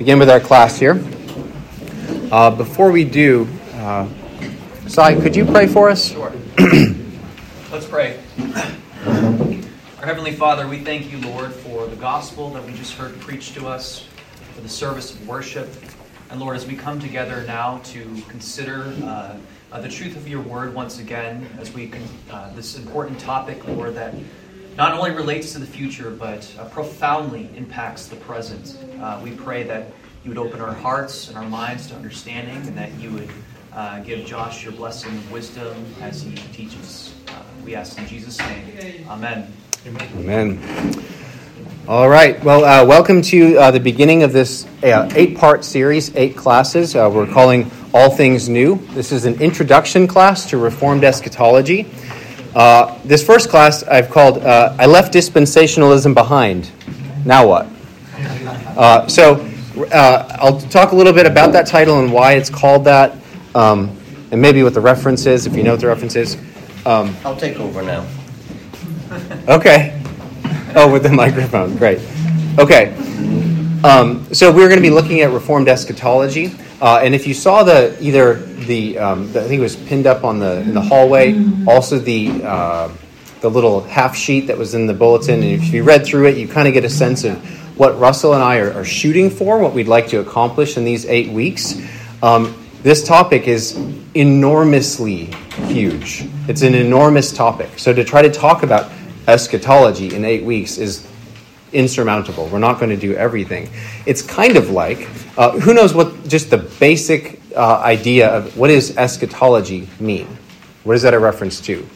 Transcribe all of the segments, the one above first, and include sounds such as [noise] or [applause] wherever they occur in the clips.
begin with our class here. Uh, before we do, uh, Sai, could you pray for us? Sure. [clears throat] Let's pray. Our Heavenly Father, we thank you, Lord, for the gospel that we just heard preached to us, for the service of worship. And Lord, as we come together now to consider uh, uh, the truth of your word once again, as we con- uh, this important topic, Lord, that not only relates to the future, but uh, profoundly impacts the present. Uh, we pray that you would open our hearts and our minds to understanding, and that you would uh, give Josh your blessing of wisdom as he teaches. Uh, we ask in Jesus' name. Amen. Amen. All right. Well, uh, welcome to uh, the beginning of this eight part series, eight classes. We're calling All Things New. This is an introduction class to Reformed eschatology. Uh, this first class I've called uh, I Left Dispensationalism Behind. Now what? so I'll talk a little bit about that title and why it's called that, um, and maybe what the reference is, if you know what the reference is. Um, I'll take over now. Okay. Oh, with the microphone. Great. Okay. Um, so we're going to be looking at Reformed eschatology, uh, and if you saw the either the, um, the, I think it was pinned up on the in the hallway, also the uh, the little half sheet that was in the bulletin, and if you read through it, you kind of get a sense of what Russell and I are, are shooting for, what we'd like to accomplish in these eight weeks. Um, this topic is enormously huge. It's an enormous topic. So to try to talk about eschatology in eight weeks is insurmountable. We're not going to do everything. It's kind of like uh, who knows what just the basic uh, idea of what does eschatology mean? What is that a reference to?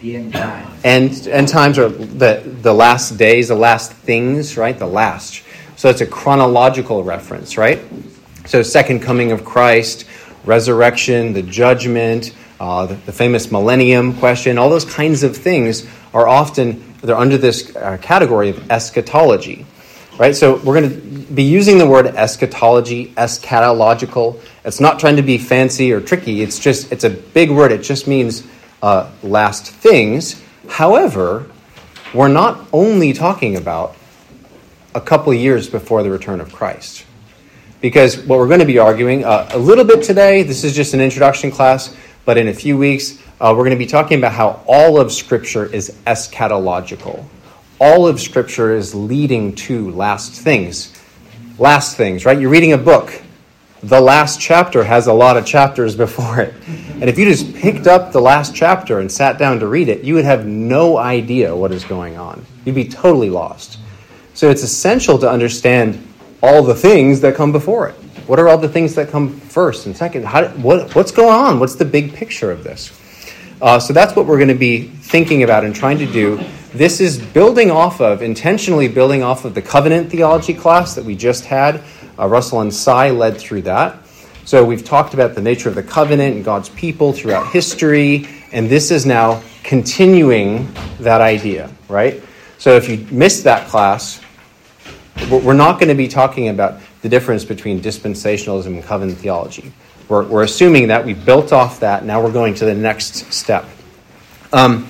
The end times. End, end times are the, the last days, the last things, right? The last. So it's a chronological reference, right? So, second coming of Christ, resurrection, the judgment, uh, the, the, famous millennium question, all those kinds of things are often they're under this uh, category of eschatology, right? So we're going to be using the word eschatology, eschatological. It's not trying to be fancy or tricky. It's just it's a big word. It just means uh, last things. However, we're not only talking about a couple years before the return of Christ because what we're going to be arguing uh, a little bit today, this is just an introduction class, but in a few weeks, uh, we're going to be talking about how all of Scripture is eschatological. All of Scripture is leading to last things. Last things, right? You're reading a book. The last chapter has a lot of chapters before it. And if you just picked up the last chapter and sat down to read it, you would have no idea what is going on. You'd be totally lost. So it's essential to understand all the things that come before it. What are all the things that come first and second? How, what, what's going on? What's the big picture of this? Uh, so that's what we're going to be thinking about and trying to do. This is building off of, intentionally building off of the covenant theology class that we just had. Uh, Russell and Sai led through that. So we've talked about the nature of the covenant and God's people throughout history, and this is now continuing that idea, right? So if you missed that class, we're not going to be talking about the difference between dispensationalism and covenant theology. We're, we're assuming that we built off that. Now we're going to the next step. Um,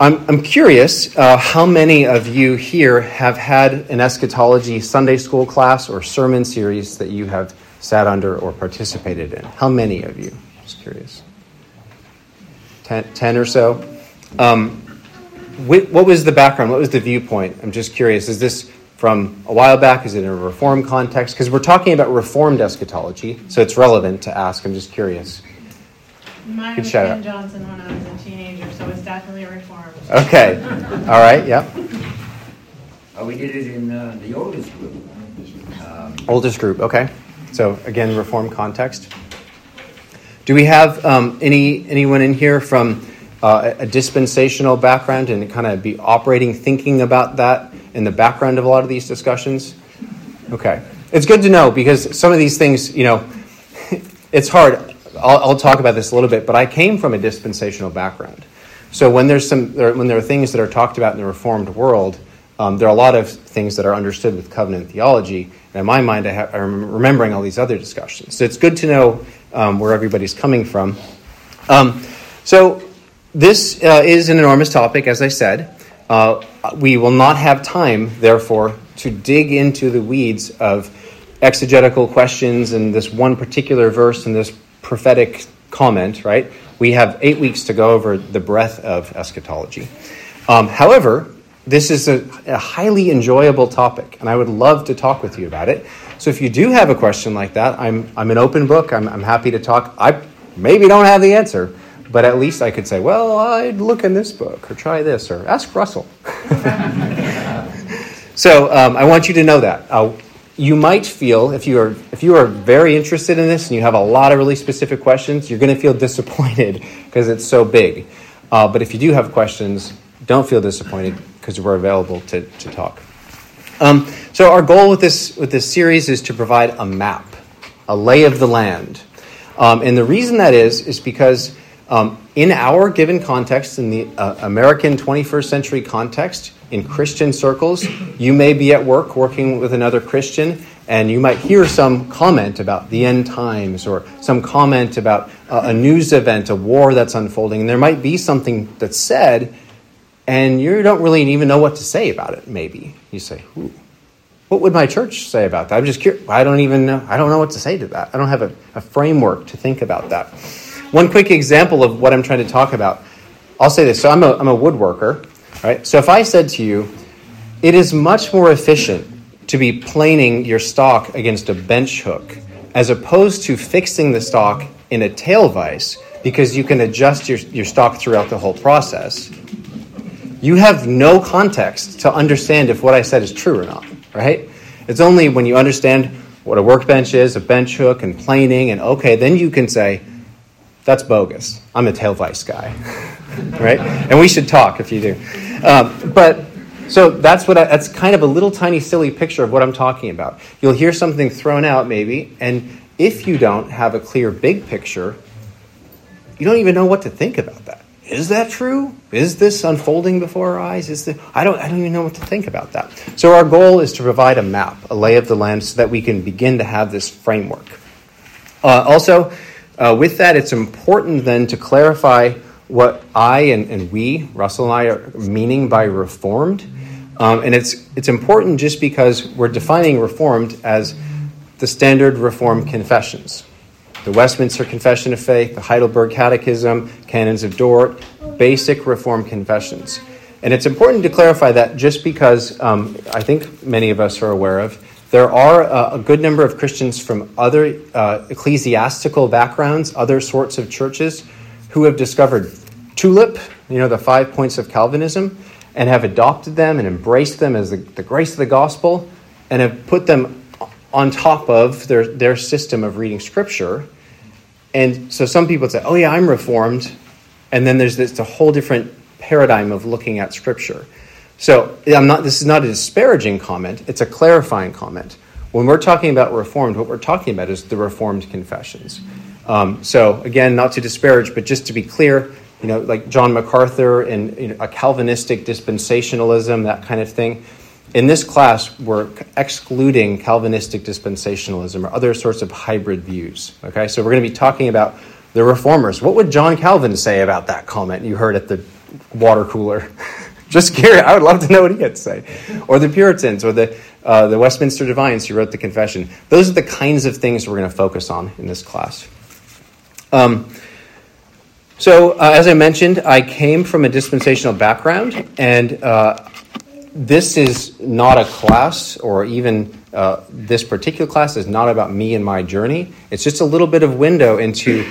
I'm, I'm curious uh, how many of you here have had an eschatology Sunday school class or sermon series that you have sat under or participated in? How many of you? Just curious. Ten, ten or so. Um, what was the background? What was the viewpoint? I'm just curious. Is this from a while back? Is it in a reform context? Because we're talking about reformed eschatology, so it's relevant to ask. I'm just curious. Mine was Ken Johnson when I was a teenager, so it's definitely reformed. Okay. [laughs] All right. Yep. Uh, we did it in uh, the oldest group. Um, oldest group. Okay. So again, reform context. Do we have um, any anyone in here from uh, a dispensational background and kind of be operating, thinking about that in the background of a lot of these discussions? Okay. It's good to know because some of these things, you know, [laughs] it's hard. I'll, I'll, talk about this a little bit, but I came from a dispensational background. So when there's some, when there are things that are talked about in the Reformed world, um, there are a lot of things that are understood with covenant theology. And in my mind, I am remembering all these other discussions. So it's good to know um, where everybody's coming from. Um, so this uh, is an enormous topic, as I said. Uh, we will not have time, therefore, to dig into the weeds of exegetical questions and this one particular verse and this prophetic comment, right? We have eight weeks to go over the breadth of eschatology. Um, however, this is a, a, highly enjoyable topic, and I would love to talk with you about it. So if you do have a question like that, I'm, I'm an open book. I'm, I'm happy to talk. I maybe don't have the answer, but at least I could say, well, I'd look in this book, or try this, or ask Russell. [laughs] so um, I want you to know that. Uh, you might feel if you are if you are very interested in this and you have a lot of really specific questions, you're going to feel [laughs] disappointed because it's so big. Uh, but if you do have questions, don't feel disappointed because we're available to, to talk. Um, so our goal with this with this series is to provide a map, a lay of the land, um, and the reason that is is because um, in our given context, in the uh, American 21st century context, in Christian circles, you may be at work working with another Christian, and you might hear some comment about the end times or some comment about uh, a news event, a war that's unfolding. And there might be something that's said, and you don't really even know what to say about it, maybe. You say, what would my church say about that? I'm just curious. I don't even know. I don't know what to say to that. I don't have a, a framework to think about that. One quick example of what I'm trying to talk about. I'll say this. So I'm a, I'm a woodworker Right? So if I said to you, it is much more efficient to be planing your stock against a bench hook as opposed to fixing the stock in a tail vise because you can adjust your, your stock throughout the whole process. You have no context to understand if what I said is true or not, right? It's only when you understand what a workbench is, a bench hook, and planing, and okay, then you can say, that's bogus. I'm a tail vise guy, [laughs] right? And we should talk if you do. Um, but so that's what I, that's kind of a little tiny silly picture of what I'm talking about. You'll hear something thrown out maybe, and if you don't have a clear big picture, you don't even know what to think about that. Is that true? Is this unfolding before our eyes? Is the, I don't I don't even know what to think about that. So our goal is to provide a map, a lay of the land, so that we can begin to have this framework. Uh, also, uh, with that, it's important then to clarify what I and, and we, Russell and I, are meaning by reformed. Um, and it's, it's important just because we're defining reformed as the standard reformed confessions the Westminster Confession of Faith, the Heidelberg Catechism, Canons of Dort, basic reformed confessions. And it's important to clarify that just because um, I think many of us are aware of, there are a, a good number of Christians from other uh, ecclesiastical backgrounds, other sorts of churches, who have discovered TULIP, you know, the five points of Calvinism, and have adopted them and embraced them as the, the grace of the gospel and have put them on top of their, their system of reading scripture. And so some people say, oh, yeah, I'm reformed. And then there's this a whole different paradigm of looking at scripture. So I'm not, this is not a disparaging comment, it's a clarifying comment. When we're talking about reformed, what we're talking about is the reformed confessions. Um, so again, not to disparage, but just to be clear, you know, like John MacArthur and you know, a Calvinistic dispensationalism, that kind of thing. In this class, we're excluding Calvinistic dispensationalism or other sorts of hybrid views. Okay, so we're going to be talking about the reformers. What would John Calvin say about that comment you heard at the water cooler? [laughs] Just curious. I would love to know what he had to say. Or the Puritans, or the uh, the Westminster Divines who wrote the Confession. Those are the kinds of things we're going to focus on in this class. Um, so, uh, as I mentioned, I came from a dispensational background, and uh, this is not a class, or even uh, this particular class is not about me and my journey. It's just a little bit of window into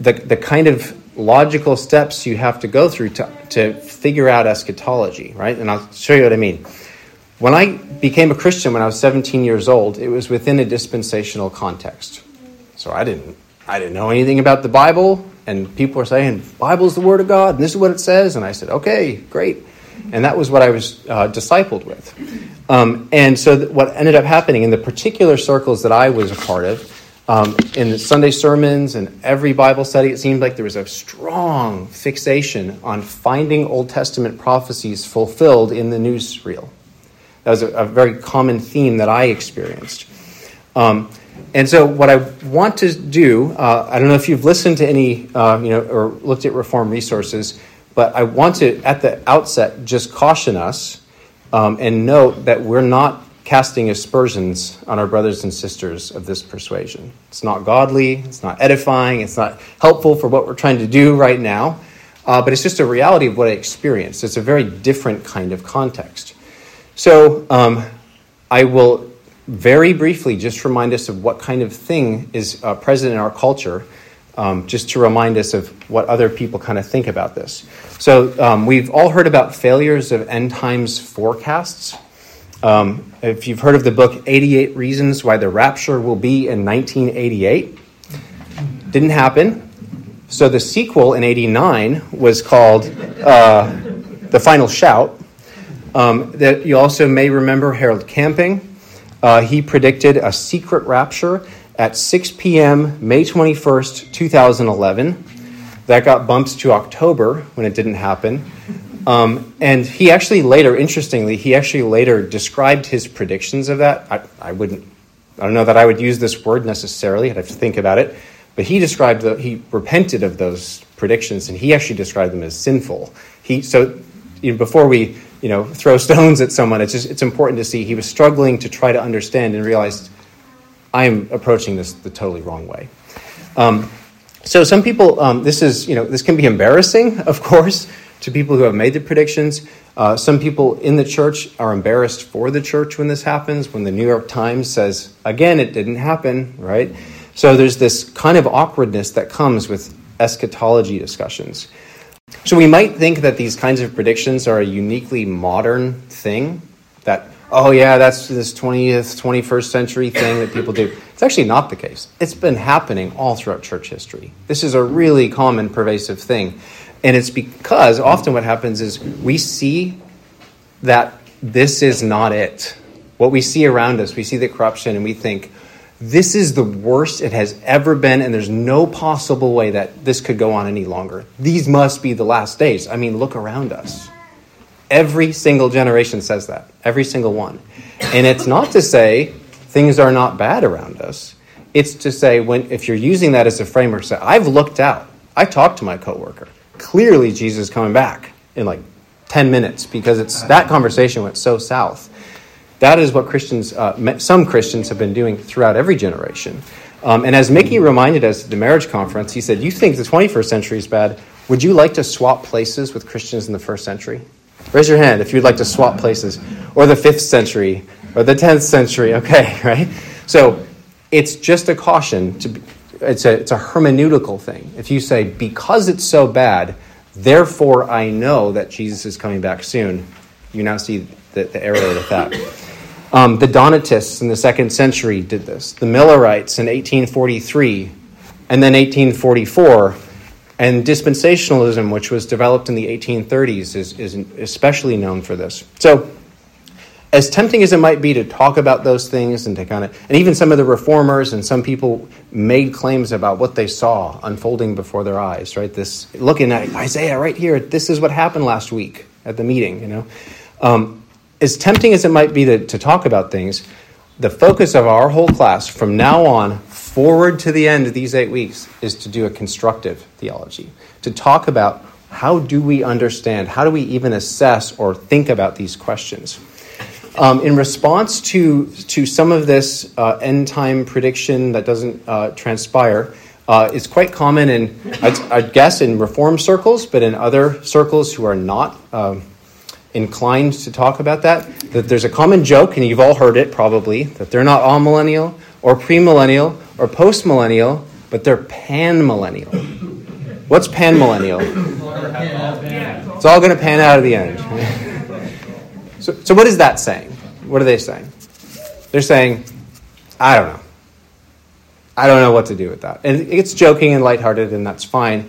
the, the kind of logical steps you have to go through to, to figure out eschatology, right? And I'll show you what I mean. When I became a Christian when I was 17 years old, it was within a dispensational context. So I didn't I didn't know anything about the Bible, and people were saying, Bible's the Word of God, and this is what it says. And I said, okay, great. And that was what I was uh, discipled with. Um, and so, what ended up happening in the particular circles that I was a part of, um, in the Sunday sermons and every Bible study, it seemed like there was a strong fixation on finding Old Testament prophecies fulfilled in the newsreel. That was a, a very common theme that I experienced. Um, and so, what I want to do, uh, I don't know if you've listened to any, uh, you know, or looked at reform resources, but I want to, at the outset, just caution us um, and note that we're not casting aspersions on our brothers and sisters of this persuasion. It's not godly, it's not edifying, it's not helpful for what we're trying to do right now, uh, but it's just a reality of what I experienced. It's a very different kind of context. So um, I will very briefly just remind us of what kind of thing is uh, present in our culture. Um, just to remind us of what other people kind of think about this. So, um, we've all heard about failures of end times forecasts. Um, if you've heard of the book 88 Reasons Why the Rapture Will Be in 1988, didn't happen. So the sequel in 89 was called uh, The Final Shout. Um, that you also may remember Harold Camping. Uh, he predicted a secret rapture at 6 p.m., May 21st, 2011. That got bumped to October when it didn't happen. Um, and he actually later, interestingly, he actually later described his predictions of that. I, I, wouldn't, I don't know that I would use this word necessarily. I'd have to think about it. But he described that he repented of those predictions, and he actually described them as sinful. He so you know, before we you know throw [laughs] stones at someone, it's just it's important to see he was struggling to try to understand and realized I am approaching this the totally wrong way. Um, so some people, um, this is you know this can be embarrassing, [laughs] of course to people who have made the predictions. Uh, some people in the church are embarrassed for the church when this happens, when the New York Times says, again, it didn't happen, right? So there's this kind of awkwardness that comes with eschatology discussions. So we might think that these kinds of predictions are a uniquely modern thing, that, oh yeah, that's this 20th, 21st century thing that people do. It's actually not the case. It's been happening all throughout church history. This is a really common, pervasive thing. And it's because often what happens is we see that this is not it. What we see around us, we see the corruption, and we think, this is the worst it has ever been, and there's no possible way that this could go on any longer. These must be the last days. I mean, look around us. Every single generation says that, every single one. And it's not to say things are not bad around us. It's to say, when, if you're using that as a framework, say, I've looked out. I talked to my coworker clearly Jesus is coming back in like 10 minutes because it's that conversation went so south. That is what Christians, uh, some Christians have been doing throughout every generation. Um, and as Mickey reminded us at the marriage conference, he said, You think the 21st century is bad. Would you like to swap places with Christians in the first century? Raise your hand if you'd like to swap places. Or the 5th century, or the 10th century. Okay, [laughs] right? So it's just a caution to be, it's a, it's a hermeneutical thing. If you say, because it's so bad, therefore I know that Jesus is coming back soon, you now see the, the error with that. Um, the Donatists in the second century did this. The Millerites in 1843, and then 1844. And dispensationalism, which was developed in the 1830s, is, is especially known for this. So as tempting as it might be to talk about those things and to kind of, and even some of the reformers and some people made claims about what they saw unfolding before their eyes, right? This looking at Isaiah right here, this is what happened last week at the meeting, you know. Um, as tempting as it might be to, to talk about things, the focus of our whole class from now on forward to the end of these eight weeks is to do a constructive theology, to talk about how do we understand, how do we even assess or think about these questions. Um, in response to, to some of this uh, end time prediction that doesn't uh, transpire, uh, it's quite common in, I'd, I'd, guess, in reform circles, but in other circles who are not um, inclined to talk about that, that there's a common joke, and you've all heard it probably, that they're not amillennial or premillennial or postmillennial, but they're panmillennial. What's panmillennial? It's all going to pan out at the end. [laughs] So, so what is that saying? What are they saying? They're saying, I don't know. I don't know what to do with that. And it's joking and lighthearted, and that's fine.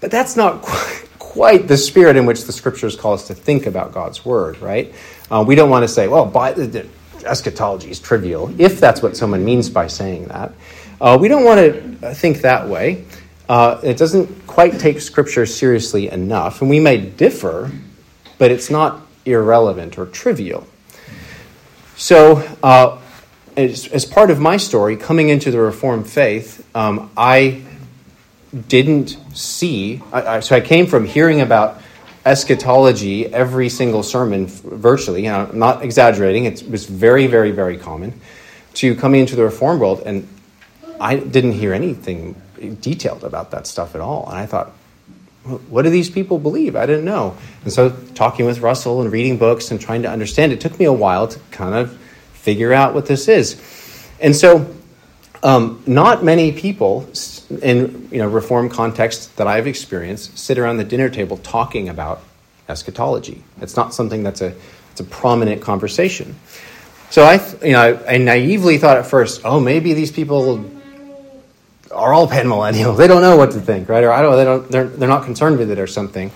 But that's not [laughs] quite the spirit in which the scriptures call us to think about God's word, right? Uh, we don't want to say, well, by, eschatology is trivial, if that's what someone means by saying that. Uh, we don't want to think that way. Uh, it doesn't quite take scripture seriously enough, and we may differ, but it's not irrelevant or trivial. So, uh, as, as, part of my story, coming into the Reformed faith, um, I didn't see. I, I, so I came from hearing about eschatology every single sermon, virtually. Know, I'm not exaggerating, it was very, very, very common to coming into the Reform world, and I didn't hear anything detailed about that stuff at all. And I thought, what do these people believe? I didn't know. And so, talking with Russell and reading books and trying to understand it took me a while to kind of figure out what this is. And so, um, not many people in you know reform context that I've experienced sit around the dinner table talking about eschatology. It's not something that's a it's a prominent conversation. So I you know I naively thought at first, oh maybe these people are all panmillennials. They don't know what to think, right? Or I don't. They don't. They're, they're not concerned with it or something.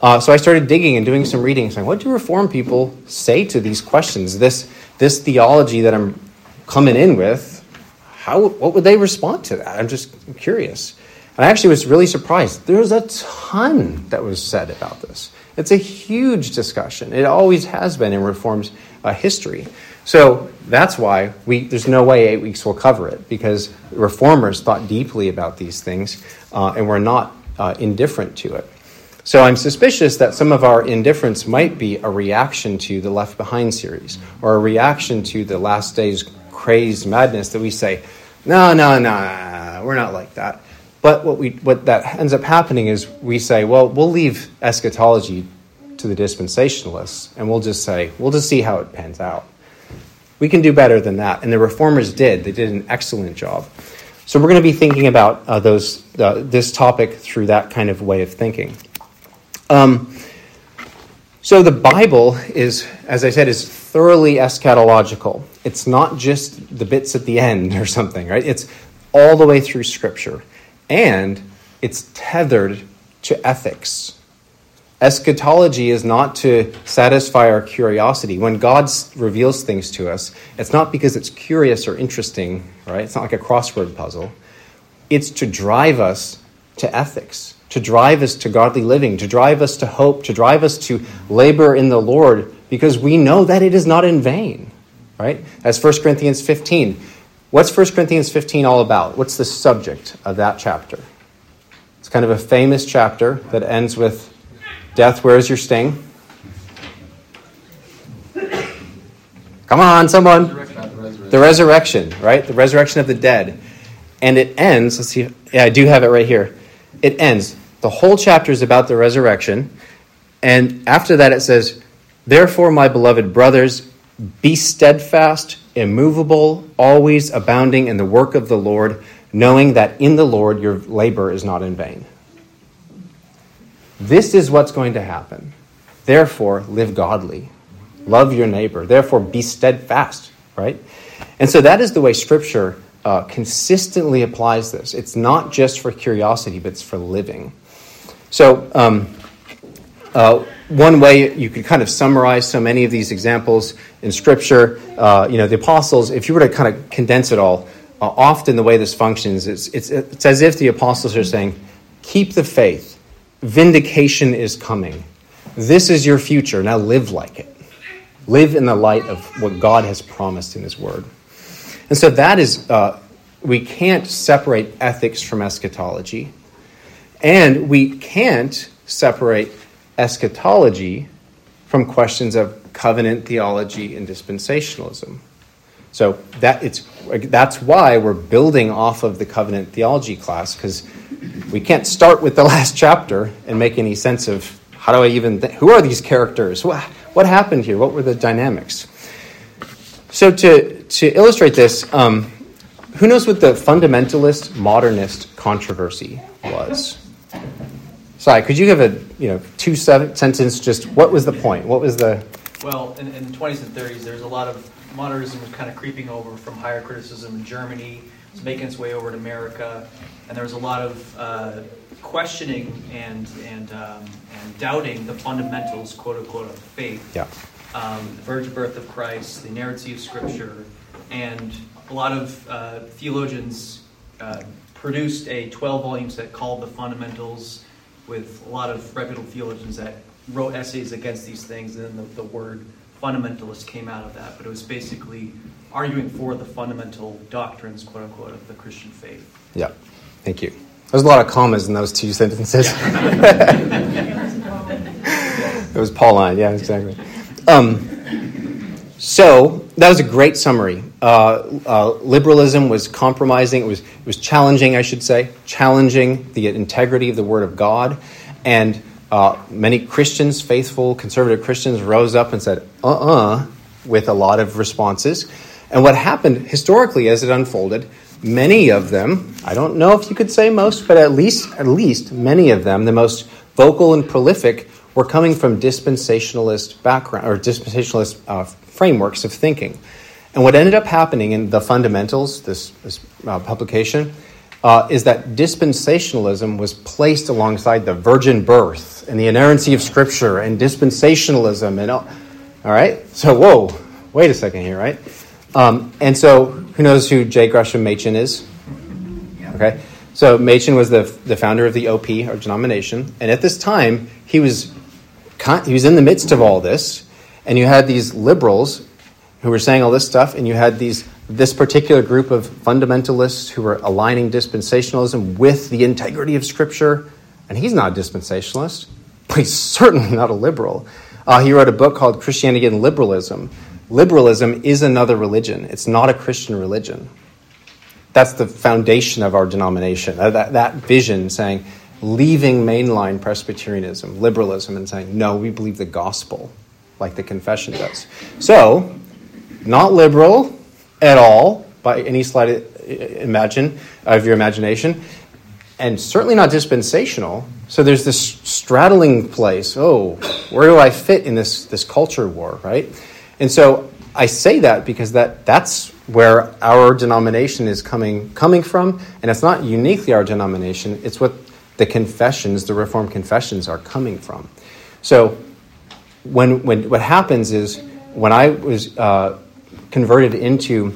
Uh, so I started digging and doing some reading, saying, what do Reform people say to these questions? This this theology that I'm coming in with, how what would they respond to that? I'm just curious. And I actually was really surprised. There's a ton that was said about this. It's a huge discussion. It always has been in Reform's uh, history. So that's why we, there's no way eight weeks will cover it because reformers thought deeply about these things uh, and were not uh, indifferent to it. So I'm suspicious that some of our indifference might be a reaction to the Left Behind series or a reaction to the last days crazed madness that we say, no, no, no, we're not like that. But what, we, what that ends up happening is we say, well, we'll leave eschatology to the dispensationalists and we'll just say, we'll just see how it pans out. We can do better than that. And the reformers did. They did an excellent job. So we're going to be thinking about uh, those, uh, this topic through that kind of way of thinking. Um, so the Bible is, as I said, is thoroughly eschatological. It's not just the bits at the end [laughs] or something, right? It's all the way through Scripture. And it's tethered to ethics. Eschatology is not to satisfy our curiosity. When God reveals things to us, it's not because it's curious or interesting, right? It's not like a crossword puzzle. It's to drive us to ethics, to drive us to godly living, to drive us to hope, to drive us to labor in the Lord because we know that it is not in vain, right? As 1 Corinthians 15. What's 1 Corinthians 15 all about? What's the subject of that chapter? It's kind of a famous chapter that ends with Death, where is your sting? Come on, someone. The resurrection, right? The resurrection of the dead. And it ends, let's see, yeah, I do have it right here. It ends. The whole chapter is about the resurrection. And after that, it says, Therefore, my beloved brothers, be steadfast, immovable, always abounding in the work of the Lord, knowing that in the Lord your labor is not in vain. This is what's going to happen. Therefore, live godly. Love your neighbor. Therefore, be steadfast, right? And so that is the way Scripture uh, consistently applies this. It's not just for curiosity, but it's for living. So, um, uh, one way you could kind of summarize so many of these examples in Scripture, uh, you know, the apostles, if you were to kind of condense it all, uh, often the way this functions, it's, it's, it's as if the apostles are saying, keep the faith Vindication is coming. This is your future. Now live like it. Live in the light of what God has promised in His Word. And so that is, uh, we can't separate ethics from eschatology. And we can't separate eschatology from questions of covenant theology and dispensationalism. So that it's that's why we're building off of the covenant theology class because we can't start with the [laughs] last chapter and make any sense of how do I even th- who are these characters? What, what happened here? What were the dynamics? So to to illustrate this, um, who knows what the fundamentalist modernist controversy was? Sorry, could you give a you know two sentence? Just what was the point? What was the well in, in the 20s and 30s? There's a lot of modernism was kind of creeping over from higher criticism in Germany. It's making its way over to America, and there was a lot of uh, questioning and and um, and doubting the fundamentals, quote unquote, of faith. Yeah. Um, the virgin birth of Christ, the inerrancy of Scripture, and a lot of uh, theologians uh, produced a 12 volume set called The Fundamentals, with a lot of reputable theologians that wrote essays against these things, and then the, the word fundamentalist came out of that, but it was basically arguing for the fundamental doctrines, quote unquote, of the Christian faith. Yeah, thank you. There's a lot of commas in those two sentences. [laughs] it was Pauline. Yeah, exactly. Um, so that was a great summary. Uh, uh, liberalism was compromising. It was it was challenging, I should say, challenging the integrity of the Word of God, and uh, many Christians, faithful conservative Christians, rose up and said, "Uh-uh," with a lot of responses. And what happened historically as it unfolded, many of them, I don't know if you could say most, but at least at least many of them, the most vocal and prolific, were coming from dispensationalist background or dispensationalist uh, frameworks of thinking. And what ended up happening in the fundamentals, this, this uh, publication, uh, is that dispensationalism was placed alongside the virgin birth and the inerrancy of Scripture and dispensationalism and all. All right? So, whoa, wait a second here, right? Um, and so, who knows who J. Gresham Machen is? Okay. So, Machen was the, the founder of the OP, our denomination. And at this time, he was, he was in the midst of all this. And you had these liberals who were saying all this stuff, and you had these this particular group of fundamentalists who were aligning dispensationalism with the integrity of Scripture. And he's not a dispensationalist, but he's certainly not a liberal. Uh, he wrote a book called Christianity and Liberalism. Liberalism is another religion, it's not a Christian religion. That's the foundation of our denomination. That, that vision saying, leaving mainline Presbyterianism, liberalism, and saying, no, we believe the gospel, like the confession does. So, not liberal at all by any slight uh, imagine of your imagination, and certainly not dispensational. So there's this straddling place. Oh, where do I fit in this this culture war, right? And so I say that because that that's where our denomination is coming coming from, and it's not uniquely our denomination. It's what the confessions, the Reformed confessions, are coming from. So when when what happens is when I was uh, converted into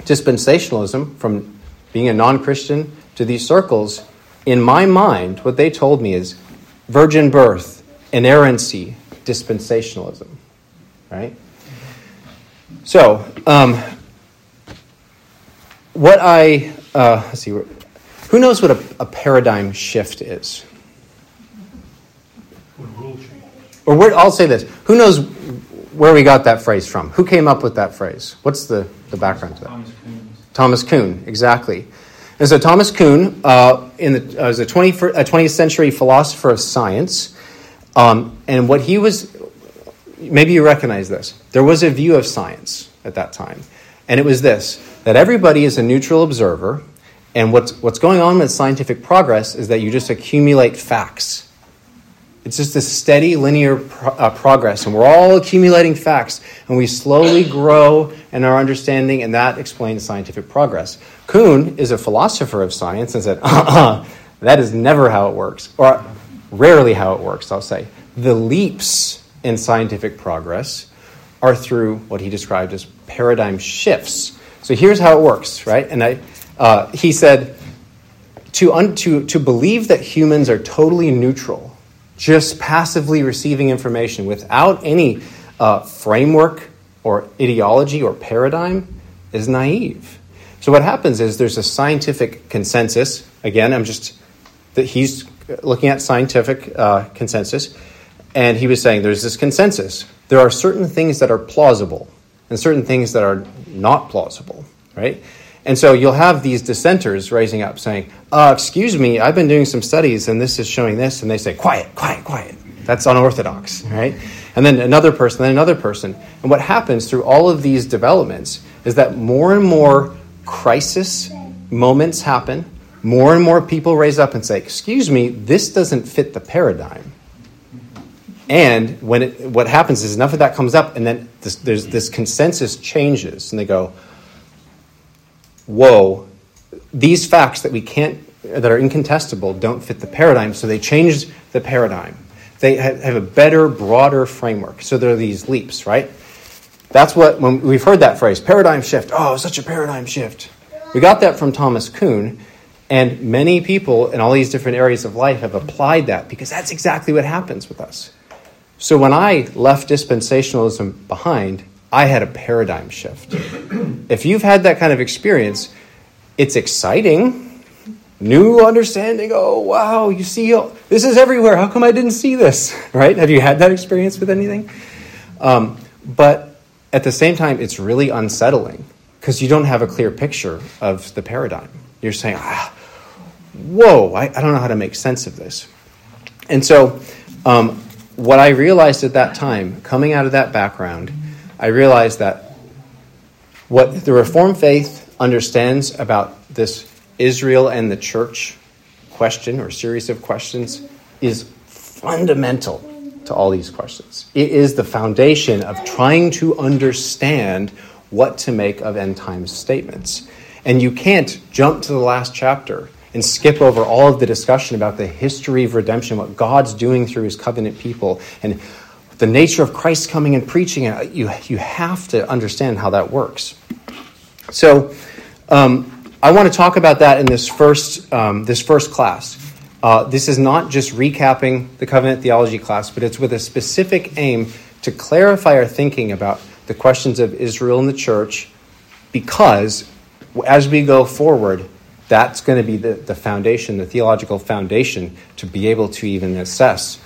dispensationalism from being a non Christian to these circles, in my mind, what they told me is virgin birth, inerrancy, dispensationalism. Right? So, um, what I, uh, let's see, who knows what a, a paradigm shift is? Or where, I'll say this. Who knows where we got that phrase from? Who came up with that phrase? What's the, the background to that? Thomas Kuhn. Thomas Kuhn, exactly. And so Thomas Kuhn uh, in the, uh, was a, 20, a 20th century philosopher of science. Um, and what he was, maybe you recognize this, there was a view of science at that time. And it was this that everybody is a neutral observer. And what's, what's going on with scientific progress is that you just accumulate facts it's just a steady linear pro- uh, progress, and we're all accumulating facts, and we slowly grow in our understanding, and that explains scientific progress. Kuhn is a philosopher of science and said, uh-uh, that is never how it works, or rarely how it works, I'll say. The leaps in scientific progress are through what he described as paradigm shifts. So here's how it works, right? And I, uh, he said, to, un- to, to believe that humans are totally neutral just passively receiving information without any uh, framework or ideology or paradigm is naive. So what happens is there's a scientific consensus. Again, I'm just that he's looking at scientific uh, consensus, and he was saying there's this consensus. There are certain things that are plausible and certain things that are not plausible, right? And so you'll have these dissenters raising up saying, uh, Excuse me, I've been doing some studies and this is showing this. And they say, Quiet, quiet, quiet. That's unorthodox, right? And then another person, then another person. And what happens through all of these developments is that more and more crisis moments happen. More and more people raise up and say, Excuse me, this doesn't fit the paradigm. And when it, what happens is enough of that comes up, and then this, there's this consensus changes, and they go, whoa, these facts that we can't, that are incontestable, don't fit the paradigm. So they change the paradigm. They have a better, broader framework. So there are these leaps, right? That's what, when we've heard that phrase, paradigm shift. Oh, such a paradigm shift. We got that from Thomas Kuhn, and many people in all these different areas of life have applied that because that's exactly what happens with us. So when I left dispensationalism behind, I had a paradigm shift. If you've had that kind of experience, it's exciting, new understanding. Oh, wow, you see, this is everywhere. How come I didn't see this? [laughs] Right? Have you had that experience with anything? Um, but at the same time, it's really unsettling because you don't have a clear picture of the paradigm. You're saying, ah, whoa, I, I don't know how to make sense of this. And so, um, what I realized at that time, coming out of that background, I realized that what the Reformed faith understands about this Israel and the church question or series of questions is fundamental to all these questions. It is the foundation of trying to understand what to make of end times statements. And you can't jump to the last chapter and skip over all of the discussion about the history of redemption, what God's doing through his covenant people, and the nature of Christ coming and preaching. You, you have to understand how that works. So, um, I want to talk about that in this first, um, this first class. Uh, this is not just recapping the covenant theology class, but it's with a specific aim to clarify our thinking about the questions of Israel and the church, because as we go forward, that's going to be the, the foundation, the theological foundation, to be able to even assess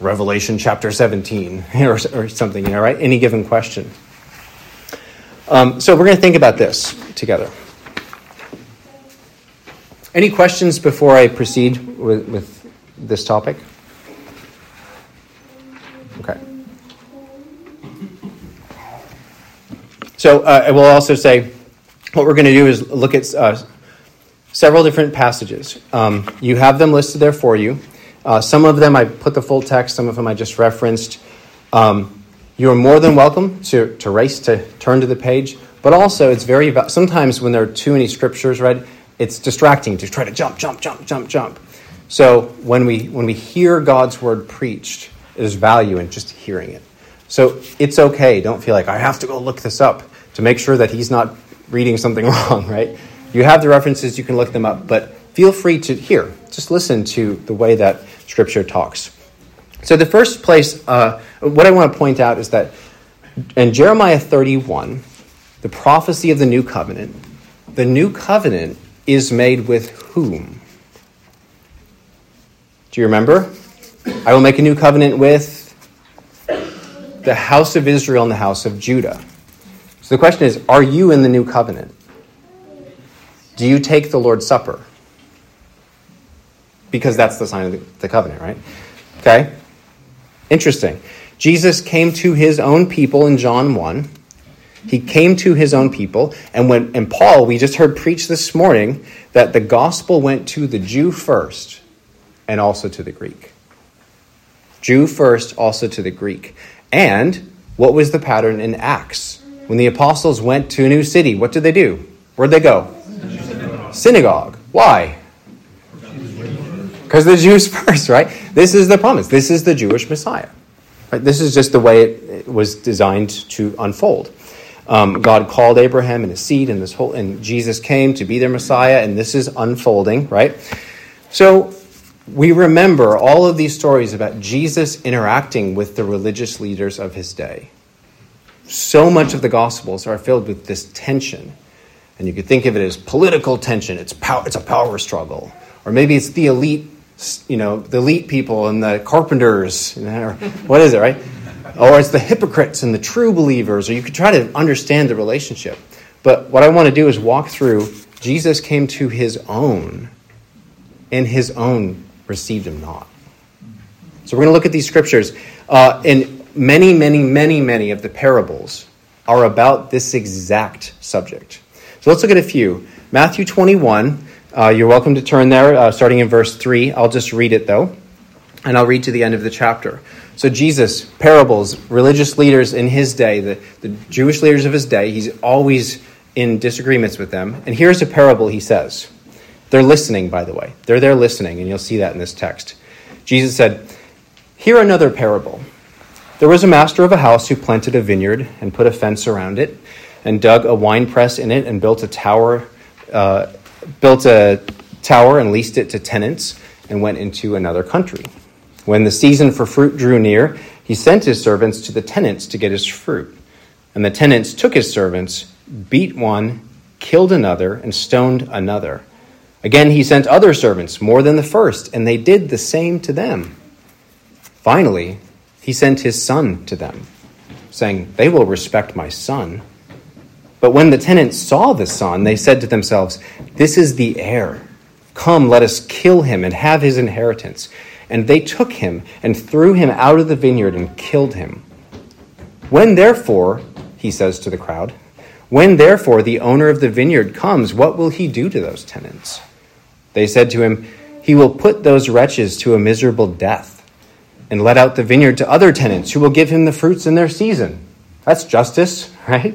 Revelation chapter 17 [laughs] or, or something, you know, right? Any given question. Um, so we're going to think about this together. Any questions before I proceed with, with this topic? Okay. So uh, I will also say what we're going to do is look at uh, several different passages. Um, you have them listed there for you. Uh, some of them I put the full text, some of them I just referenced. Um, you are more than welcome to, to race to turn to the page, but also it's very, sometimes when there are too many scriptures read, it's distracting to try to jump, jump, jump, jump, jump. So when we, when we hear God's word preached, there's value in just hearing it. So it's okay. Don't feel like I have to go look this up to make sure that he's not reading something [laughs] wrong, right? You have the references, you can look them up, but feel free to hear. Just listen to the way that Scripture talks. So, the first place, uh, what I want to point out is that in Jeremiah 31, the prophecy of the new covenant, the new covenant is made with whom? Do you remember? I will make a new covenant with the house of Israel and the house of Judah. So the question is are you in the new covenant? Do you take the Lord's Supper? Because that's the sign of the, covenant, right? Okay? Interesting. Jesus came to his own people in John 1. He came to his own people. And when and Paul, we just heard preach this morning that the gospel went to the Jew first and also to the Greek. Jew first, also to the Greek. And what was the pattern in Acts? When the apostles went to a new city, what did they do? Where'd they go? Synagogue. Why? Because the Jews [laughs] first, right? This is the promise. This is the Jewish Messiah. Right? This is just the way it was designed to unfold. Um, God called Abraham and his seed, and this whole, and Jesus came to be their Messiah, and this is unfolding, right? So we remember all of these stories about Jesus interacting with the religious leaders of his day. So much of the Gospels are filled with this tension and you could think of it as political tension. It's, it's a power struggle. Or maybe it's the elite, you know, the elite people and the carpenters. what is it, right? Or it's the hypocrites and the true believers. Or you could try to understand the relationship. But what I want to do is walk through Jesus came to his own, and his own received him not. So we're going to look at these scriptures. Uh, and many, many, many, many of the parables are about this exact subject. So let's look at a few. Matthew 21, uh, you're welcome to turn there, uh, starting in verse 3. I'll just read it though, and I'll read to the end of the chapter. So, Jesus, parables, religious leaders in his day, the, the Jewish leaders of his day, he's always in disagreements with them. And here's a parable he says. They're listening, by the way. They're there listening, and you'll see that in this text. Jesus said, Hear another parable. There was a master of a house who planted a vineyard and put a fence around it and dug a wine press in it and built a tower, uh, built a tower and leased it to tenants and went into another country. When the season for fruit drew near, he sent his servants to the tenants to get his fruit. And the tenants took his servants, beat one, killed another, and stoned another. Again, he sent other servants, more than the first, and they did the same to them. Finally, he sent his son to them, saying, They will respect my son. But when the tenants saw the son, they said to themselves, This is the heir. Come, let us kill him and have his inheritance. And they took him and threw him out of the vineyard and killed him. When therefore, he says to the crowd, when therefore the owner of the vineyard comes, what will he do to those tenants? They said to him, He will put those wretches to a miserable death and let out the vineyard to other tenants who will give him the fruits in their season. That's justice, [laughs] right?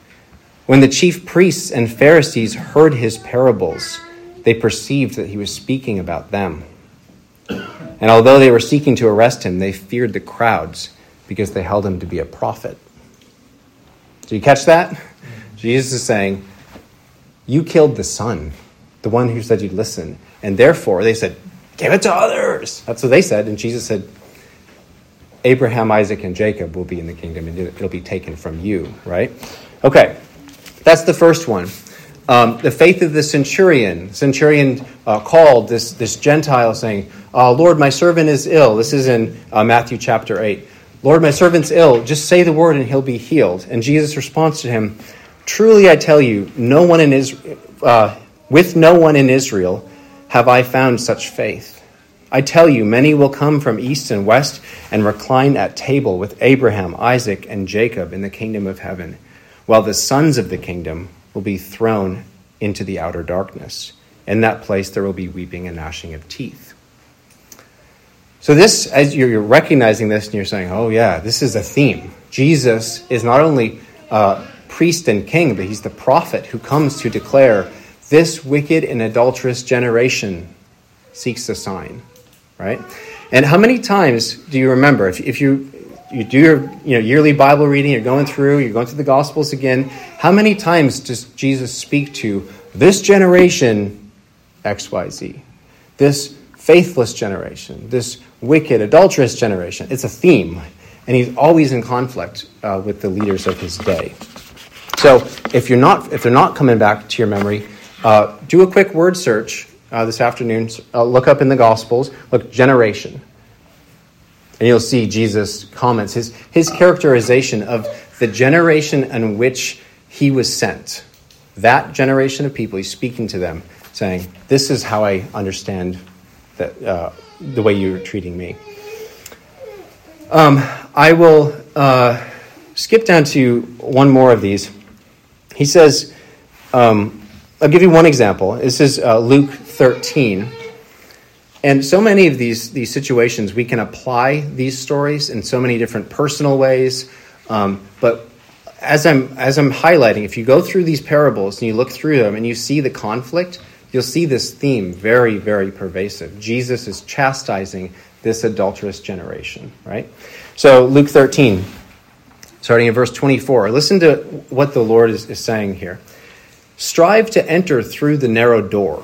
When the chief priests and Pharisees heard his parables, they perceived that he was speaking about them. And although they were seeking to arrest him, they feared the crowds because they held him to be a prophet. Do you catch that? Jesus is saying, You killed the son, the one who said you'd listen. And therefore, they said, Give it to others. That's what they said. And Jesus said, Abraham, Isaac, and Jacob will be in the kingdom, and it'll be taken from you, right? Okay, that's the first one. Um, the faith of the centurion. Centurion uh, called this, this Gentile saying, uh, Lord, my servant is ill. This is in uh, Matthew chapter 8. Lord, my servant's ill. Just say the word and he'll be healed. And Jesus responds to him, Truly I tell you, no one in Israel, uh, with no one in Israel have I found such faith. I tell you, many will come from east and west and recline at table with Abraham, Isaac, and Jacob in the kingdom of heaven, while the sons of the kingdom will be thrown into the outer darkness. In that place there will be weeping and gnashing of teeth. So, this, as you're recognizing this and you're saying, oh, yeah, this is a theme. Jesus is not only uh, priest and king, but he's the prophet who comes to declare this wicked and adulterous generation seeks a sign right? And how many times do you remember if, if you you do your you know yearly Bible reading, you're going through, you're going through the Gospels again. How many times does Jesus speak to this generation, X, Y, Z, this faithless generation, this wicked, adulterous generation? It's a theme, and he's always in conflict uh, with the leaders of his day. So if you're not if they're not coming back to your memory, uh, do a quick word search uh, this afternoon, uh, look up in the Gospels, look, generation. And you'll see Jesus' comments, his, his characterization of the generation in which he was sent. That generation of people, he's speaking to them, saying, This is how I understand that, uh, the way you're treating me. Um, I will uh, skip down to one more of these. He says, um, I'll give you one example. This is uh, Luke 13. And so many of these, these situations, we can apply these stories in so many different personal ways. Um, but as I'm, as I'm highlighting, if you go through these parables and you look through them and you see the conflict, you'll see this theme very, very pervasive. Jesus is chastising this adulterous generation, right? So, Luke 13, starting in verse 24, listen to what the Lord is, is saying here. Strive to enter through the narrow door.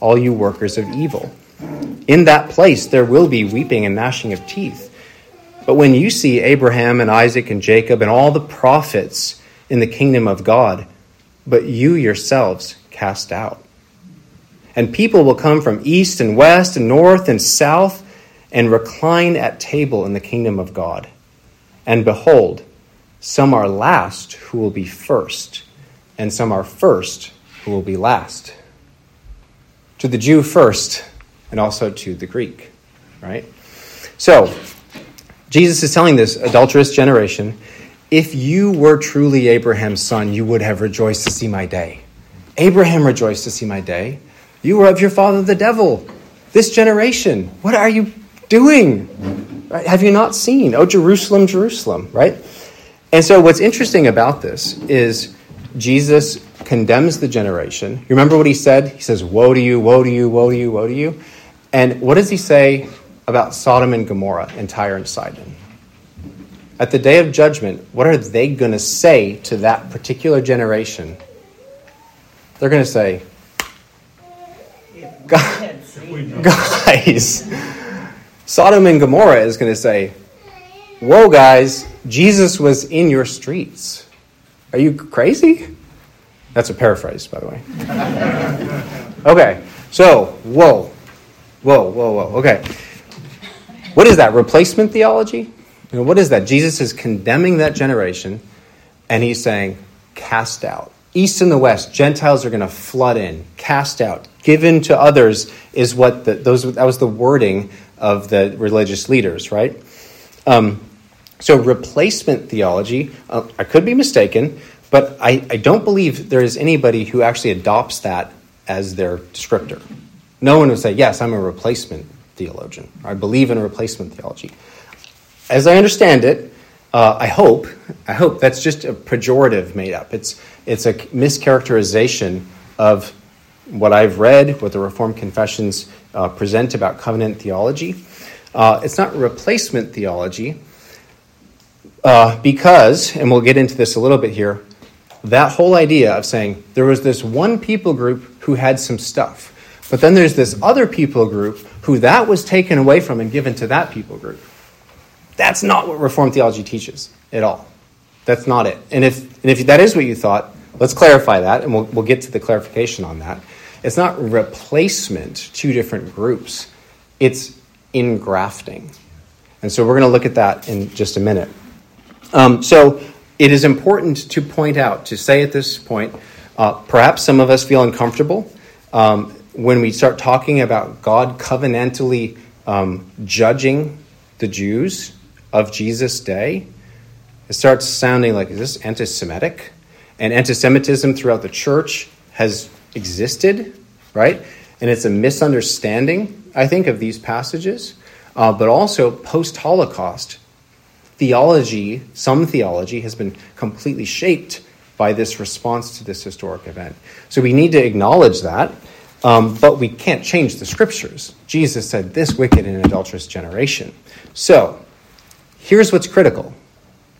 all you workers of evil. In that place there will be weeping and gnashing of teeth. But when you see Abraham and Isaac and Jacob and all the prophets in the kingdom of God, but you yourselves cast out. And people will come from east and west and north and south and recline at table in the kingdom of God. And behold, some are last who will be first, and some are first who will be last. To the Jew first, and also to the Greek, right? So, Jesus is telling this adulterous generation if you were truly Abraham's son, you would have rejoiced to see my day. Abraham rejoiced to see my day. You were of your father the devil. This generation, what are you doing? Right? Have you not seen? Oh, Jerusalem, Jerusalem, right? And so, what's interesting about this is Jesus condemns the generation. You remember what he said? He says, Woe to you, woe to you, woe to you, woe to you. And what does he say about Sodom and Gomorrah and Tyre and Sidon? At the day of judgment, what are they going to say to that particular generation? They're going to say, Guys, Sodom and Gomorrah is going to say, Whoa, guys, Jesus was in your streets. Are you crazy? That's a paraphrase, by the way. Okay, so, whoa, whoa, whoa, whoa. Okay. What is that? Replacement theology? You know, what is that? Jesus is condemning that generation, and he's saying, cast out. East and the west, Gentiles are going to flood in, cast out, given to others is what the, those that was the wording of the religious leaders, right? Um, so replacement theology, uh, I could be mistaken, but I, I don't believe there is anybody who actually adopts that as their descriptor. No one would say, "Yes, I'm a replacement theologian. I believe in replacement theology." as I understand it, uh, I hope, I hope that's just a pejorative made up. It's, it's a mischaracterization of what I've read, what the Reformed confessions uh, present about covenant theology. Uh, it's not replacement theology uh, because, and we'll get into this a little bit here, that whole idea of saying there was this one people group who had some stuff, but then there's this other people group who that was taken away from and given to that people group. That's not what Reformed theology teaches at all. That's not it. And if, and if that is what you thought, let's clarify that, and we'll, we'll get to the clarification on that. It's not replacement, two different groups, it's engrafting. And so we're going to look at that in just a minute. Um, so it is important to point out, to say at this point, uh, perhaps some of us feel uncomfortable um, when we start talking about God covenantally um, judging the Jews of Jesus' day, it starts sounding like, is this anti Semitic? And anti Semitism throughout the church has existed, right? And it's a misunderstanding, I think, of these passages. Uh, but also, post Holocaust, theology, some theology, has been completely shaped by this response to this historic event. So we need to acknowledge that, um, but we can't change the scriptures. Jesus said, This wicked and adulterous generation. So, Here's what's critical.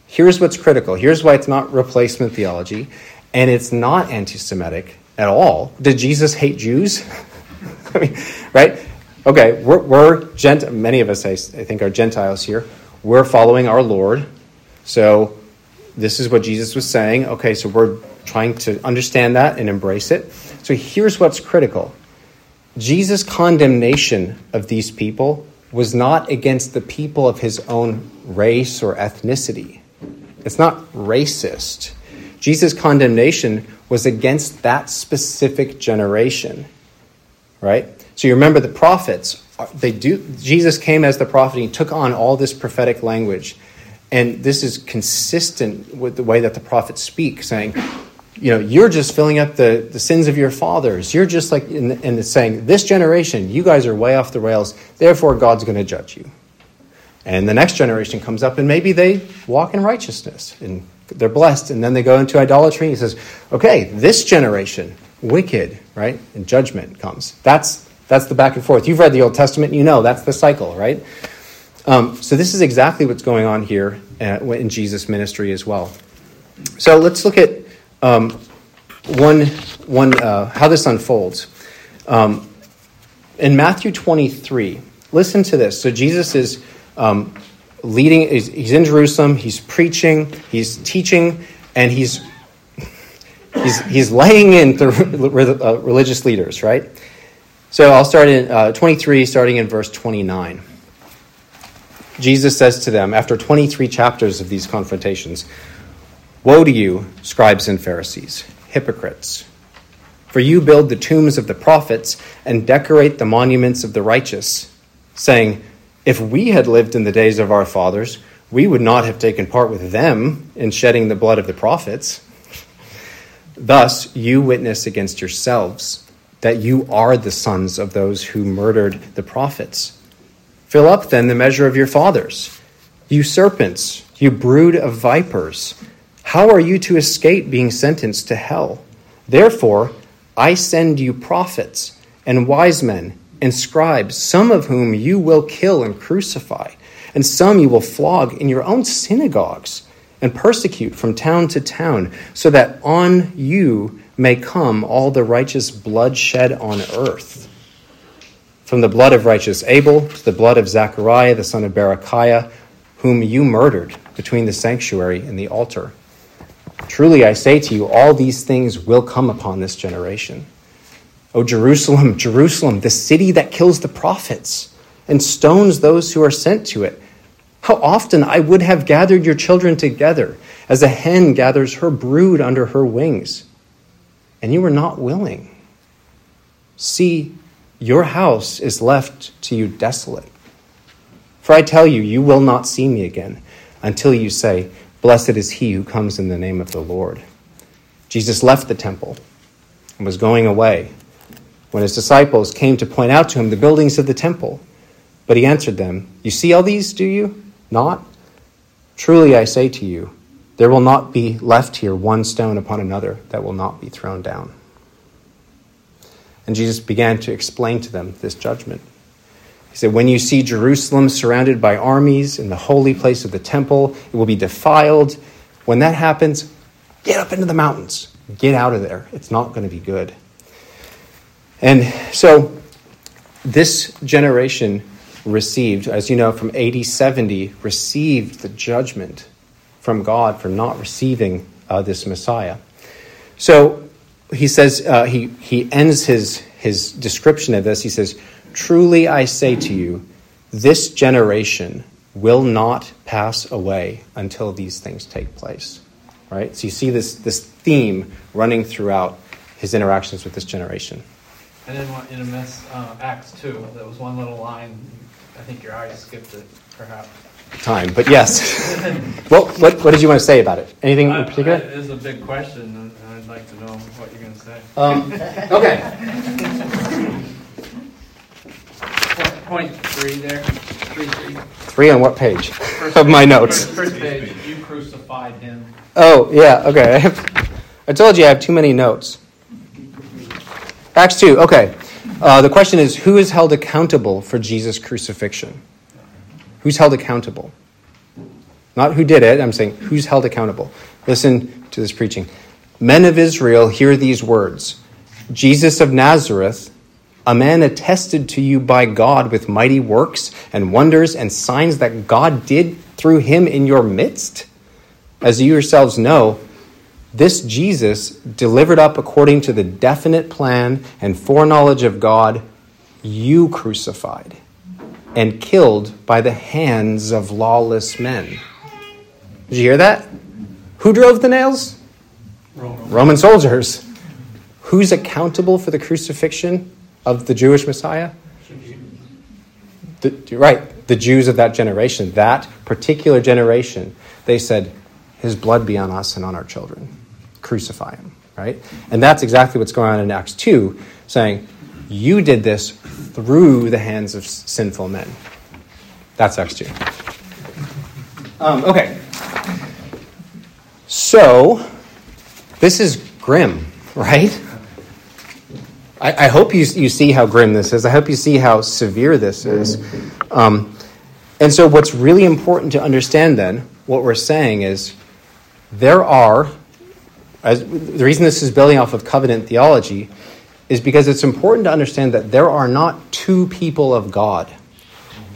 Here's what's critical. Here's why it's not replacement theology, and it's not anti Semitic at all. Did Jesus hate Jews? [laughs] I mean, right? Okay, we're, we're Gent- many of us, I, I think, are Gentiles here. We're following our Lord. So this is what Jesus was saying. Okay, so we're trying to understand that and embrace it. So here's what's critical Jesus' condemnation of these people was not against the people of his own race or ethnicity. It's not racist. Jesus' condemnation was against that specific generation. Right? So you remember the prophets, they do Jesus came as the prophet and he took on all this prophetic language. And this is consistent with the way that the prophets speak, saying, you know, you're just filling up the, the sins of your fathers. You're just like, in, in saying, this generation, you guys are way off the rails. Therefore, God's going to judge you. And the next generation comes up and maybe they walk in righteousness and they're blessed. And then they go into idolatry. And He says, okay, this generation, wicked, right? And judgment comes. That's, that's the back and forth. You've read the Old Testament, you know that's the cycle, right? Um, so this is exactly what's going on here uh, in Jesus' ministry as well. So let's look at um, one, one uh, how this unfolds. Um, in Matthew 23, listen to this. So Jesus is um, leading, he's, he's in Jerusalem, he's preaching, he's teaching, and he's, he's, he's laying in the [laughs] uh, religious leaders, right? So I'll start in uh, 23, starting in verse 29. Jesus says to them, after 23 chapters of these confrontations, Woe to you, scribes and Pharisees, hypocrites! For you build the tombs of the prophets and decorate the monuments of the righteous, saying, If we had lived in the days of our fathers, we would not have taken part with them in shedding the blood of the prophets. Thus, you witness against yourselves that you are the sons of those who murdered the prophets. Fill up then the measure of your fathers. You serpents, you brood of vipers, how are you to escape being sentenced to hell? Therefore, I send you prophets and wise men and scribes, some of whom you will kill and crucify, and some you will flog in your own synagogues and persecute from town to town, so that on you may come all the righteous blood shed on earth. From the blood of righteous Abel to the blood of Zechariah, the son of Berechiah, whom you murdered between the sanctuary and the altar. Truly I say to you, all these things will come upon this generation. O Jerusalem, Jerusalem, the city that kills the prophets and stones those who are sent to it. How often I would have gathered your children together as a hen gathers her brood under her wings, and you were not willing. See, your house is left to you desolate. For I tell you, you will not see me again until you say, Blessed is he who comes in the name of the Lord. Jesus left the temple and was going away when his disciples came to point out to him the buildings of the temple. But he answered them, You see all these, do you? Not? Truly I say to you, there will not be left here one stone upon another that will not be thrown down. And Jesus began to explain to them this judgment. He said, When you see Jerusalem surrounded by armies in the holy place of the temple, it will be defiled. When that happens, get up into the mountains. Get out of there. It's not going to be good. And so, this generation received, as you know, from AD 70, received the judgment from God for not receiving uh, this Messiah. So, he says, uh, he, he ends his, his description of this. He says, Truly I say to you, this generation will not pass away until these things take place. Right? So you see this, this theme running throughout his interactions with this generation. And then in a mess, uh, Acts 2, there was one little line, I think your eyes skipped it, perhaps. Time, but yes. well, what, what did you want to say about it? Anything in particular? It is a big question, and I'd like to know what you're going to say. Um, okay. Point three there, three, three. Three on what page First of my page- notes? First, first page, you crucified him. Oh, yeah, okay. I, have, I told you I have too many notes. Acts 2, okay. Uh, the question is who is held accountable for Jesus' crucifixion? Who's held accountable? Not who did it, I'm saying who's held accountable. Listen to this preaching. Men of Israel, hear these words Jesus of Nazareth, a man attested to you by God with mighty works and wonders and signs that God did through him in your midst. As you yourselves know, this Jesus, delivered up according to the definite plan and foreknowledge of God, you crucified and killed by the hands of lawless men. Did you hear that? Who drove the nails? Roman. Roman soldiers. Who's accountable for the crucifixion of the Jewish Messiah? The, right, the Jews of that generation, that particular generation, they said, His blood be on us and on our children. Crucify him, right? And that's exactly what's going on in Acts 2, saying, You did this through the hands of sinful men. That's Acts 2. Um, okay. So, this is grim, right? I, I, hope you, you see how grim this is. I hope you see how severe this is. Um, and so, what's really important to understand then, what we're saying is there are, as, the reason this is building off of covenant theology is because it's important to understand that there are not two people of God.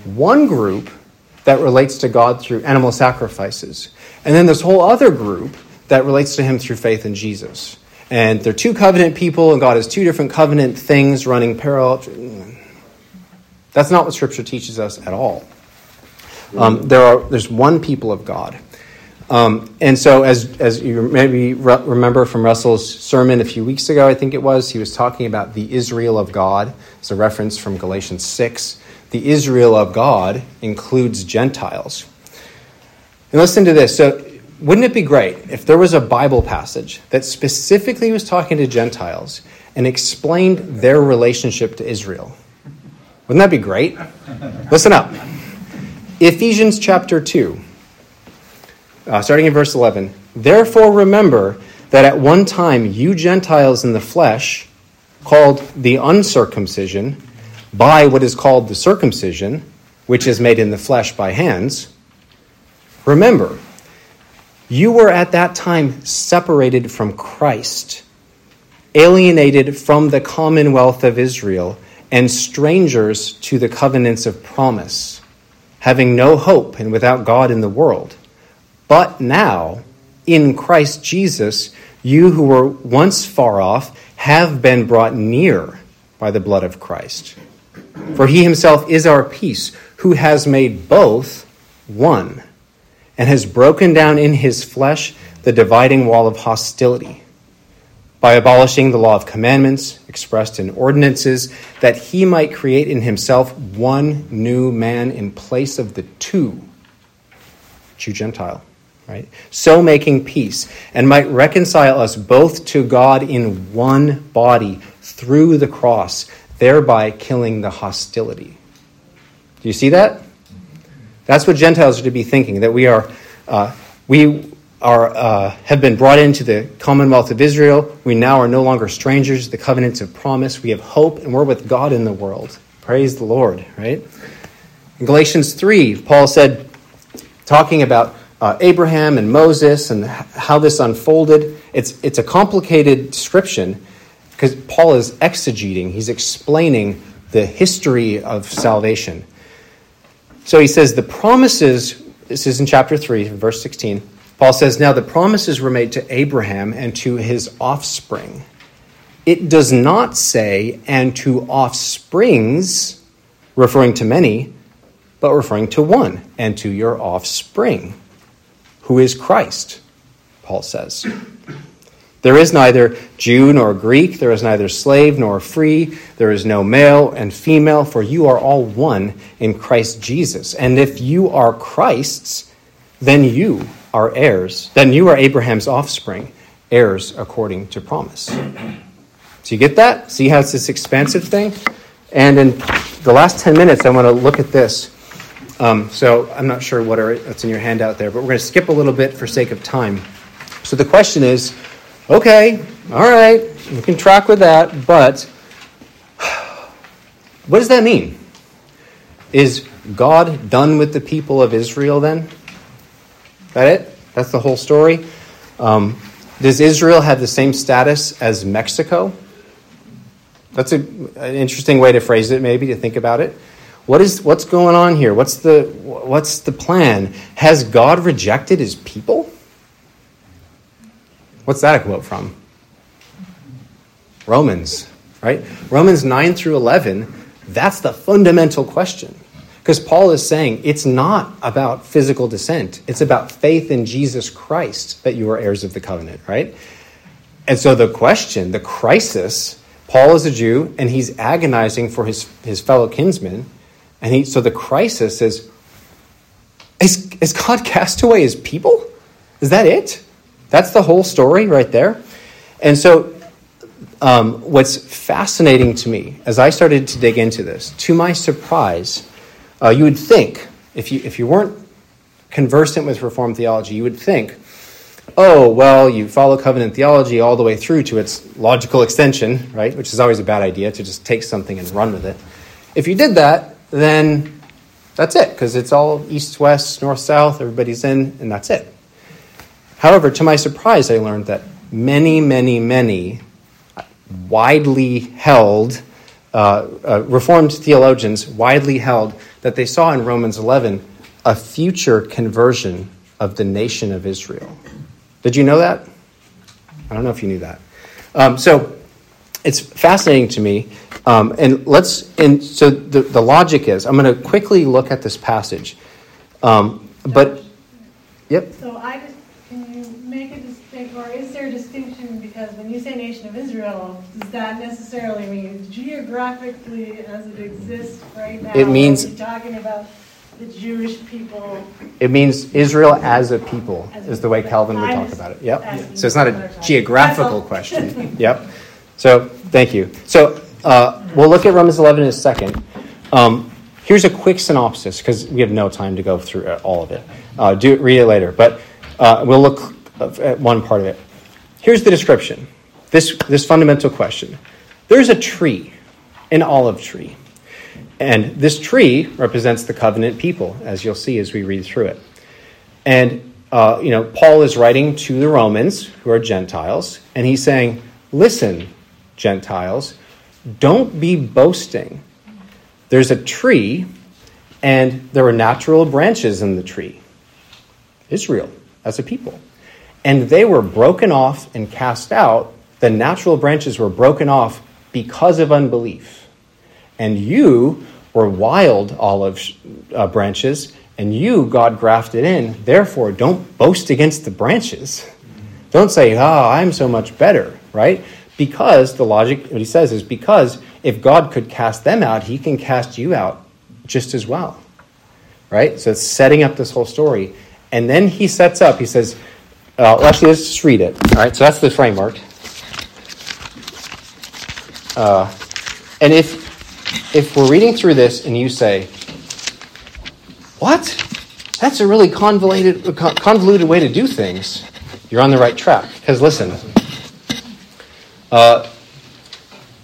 One group that relates to God through animal sacrifices, and then this whole other group that relates to Him through faith in Jesus. And they're two covenant people, and God has two different covenant things running parallel. That's not what Scripture teaches us at all. Um, there are, there's one people of God. Um, and so, as, as you maybe re- remember from Russell's sermon a few weeks ago, I think it was, he was talking about the Israel of God. It's a reference from Galatians 6. The Israel of God includes Gentiles. And listen to this. So, wouldn't it be great if there was a Bible passage that specifically was talking to Gentiles and explained their relationship to Israel? Wouldn't that be great? Listen up. Ephesians chapter 2 uh, starting in verse 11. Therefore, remember that at one time you Gentiles in the flesh, called the uncircumcision, by what is called the circumcision, which is made in the flesh by hands, remember, you were at that time separated from Christ, alienated from the commonwealth of Israel, and strangers to the covenants of promise, having no hope and without God in the world. But now, in Christ Jesus, you who were once far off have been brought near by the blood of Christ. For he himself is our peace, who has made both one, and has broken down in his flesh the dividing wall of hostility, by abolishing the law of commandments expressed in ordinances, that he might create in himself one new man in place of the two, Jew Gentile right? So making peace, and might reconcile us both to God in one body through the cross, thereby killing the hostility. Do you see that? That's what Gentiles are to be thinking, that we are. Uh, we are, uh, have been brought into the commonwealth of Israel. We now are no longer strangers the covenants of promise. We have hope, and we're with God in the world. Praise the Lord, right? In Galatians 3, Paul said, talking about uh, Abraham and Moses and how this unfolded. It's, it's a complicated description because Paul is exegeting, he's explaining the history of salvation. So he says, The promises, this is in chapter 3, verse 16. Paul says, Now the promises were made to Abraham and to his offspring. It does not say, and to offsprings, referring to many, but referring to one, and to your offspring who is Christ, Paul says. There is neither Jew nor Greek, there is neither slave nor free, there is no male and female, for you are all one in Christ Jesus. And if you are Christ's, then you are heirs. Then you are Abraham's offspring, heirs according to promise. So you get that? See how it's this expansive thing? And in the last 10 minutes, I want to look at this. Um, so I'm not sure what are, what's in your handout there, but we're going to skip a little bit for sake of time. So the question is okay, all right, we can track with that, but [sighs] what does that mean? Is God done with the people of Israel then? That it? That's the whole story? Um, does Israel have the same status as Mexico? That's a, an interesting way to phrase it, maybe, to think about it. What is what's going on here? What's the what's the plan? Has God rejected his people? What's that a quote from? Romans, right? Romans 9 through 11, that's the fundamental question. Because Paul is saying it's not about physical descent, it's about faith in Jesus Christ that you are heirs of the covenant, right? And so the question, the crisis, Paul is a Jew and he's agonizing for his, his fellow kinsmen. And he, so the crisis is, is, is God [laughs] cast away his people? Is that it? That's the whole story right there. And so, um, what's fascinating to me as I started to dig into this, to my surprise, uh, you would think, if you, if you weren't conversant with Reformed theology, you would think, oh, well, you follow covenant theology all the way through to its logical extension, right? Which is always a bad idea to just take something and run with it. If you did that, then that's it, because it's all east, west, north, south, everybody's in, and that's it. However, to my surprise, I learned that many, many, many widely held, uh, uh, Reformed theologians widely held that they saw in Romans 11 a future conversion of the nation of Israel. Did you know that? I don't know if you knew that. Um, so it's fascinating to me um, and let's and so the, the logic is I'm going to quickly look at this passage, um, but yep. So I just can you make a distinction, or is there a distinction? Because when you say nation of Israel, does that necessarily mean geographically as it exists right now? It means are talking about the Jewish people. It means Israel as a people as is the way Calvin would talk about it. Yep. So it's not a geographical question. yep. So thank you. So uh, we'll look at Romans 11 in a second. Um, here's a quick synopsis because we have no time to go through all of it. Uh, do read it later, but uh, we'll look at one part of it. Here's the description. This this fundamental question. There's a tree, an olive tree. And this tree represents the covenant people, as you'll see as we read through it. And, uh, you know, Paul is writing to the Romans, who are Gentiles, and he's saying, listen, Gentiles, don't be boasting. There's a tree, and there are natural branches in the tree. Israel, as a people. And they were broken off and cast out. The natural branches were broken off because of unbelief and you were wild olive uh, branches, and you God grafted in. Therefore, don't boast against the branches. Don't say, "Ah, oh, I'm so much better," right? Because the logic, what he says is because if God could cast them out, He can cast you out just as well, right? So it's setting up this whole story, and then he sets up. He says, uh, well, "Actually, let's just read it." All right, so that's the framework. Uh, and if if we're reading through this and you say, What? That's a really convoluted, convoluted way to do things, you're on the right track. Because listen, uh,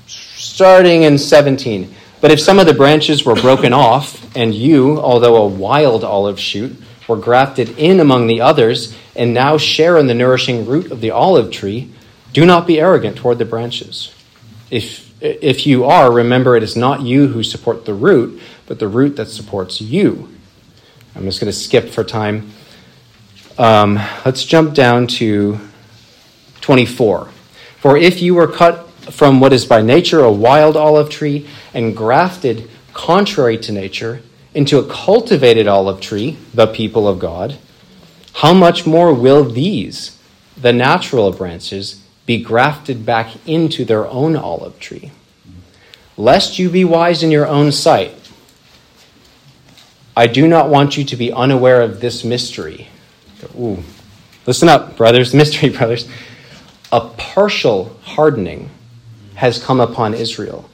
starting in 17, but if some of the branches were broken off, and you, although a wild olive shoot, were grafted in among the others, and now share in the nourishing root of the olive tree, do not be arrogant toward the branches. If if you are, remember it is not you who support the root, but the root that supports you. I'm just going to skip for time. Um, let's jump down to 24. For if you were cut from what is by nature a wild olive tree and grafted contrary to nature into a cultivated olive tree, the people of God, how much more will these, the natural branches, be grafted back into their own olive tree. Lest you be wise in your own sight, I do not want you to be unaware of this mystery. Ooh. Listen up, brothers, [laughs] mystery brothers. A partial hardening has come upon Israel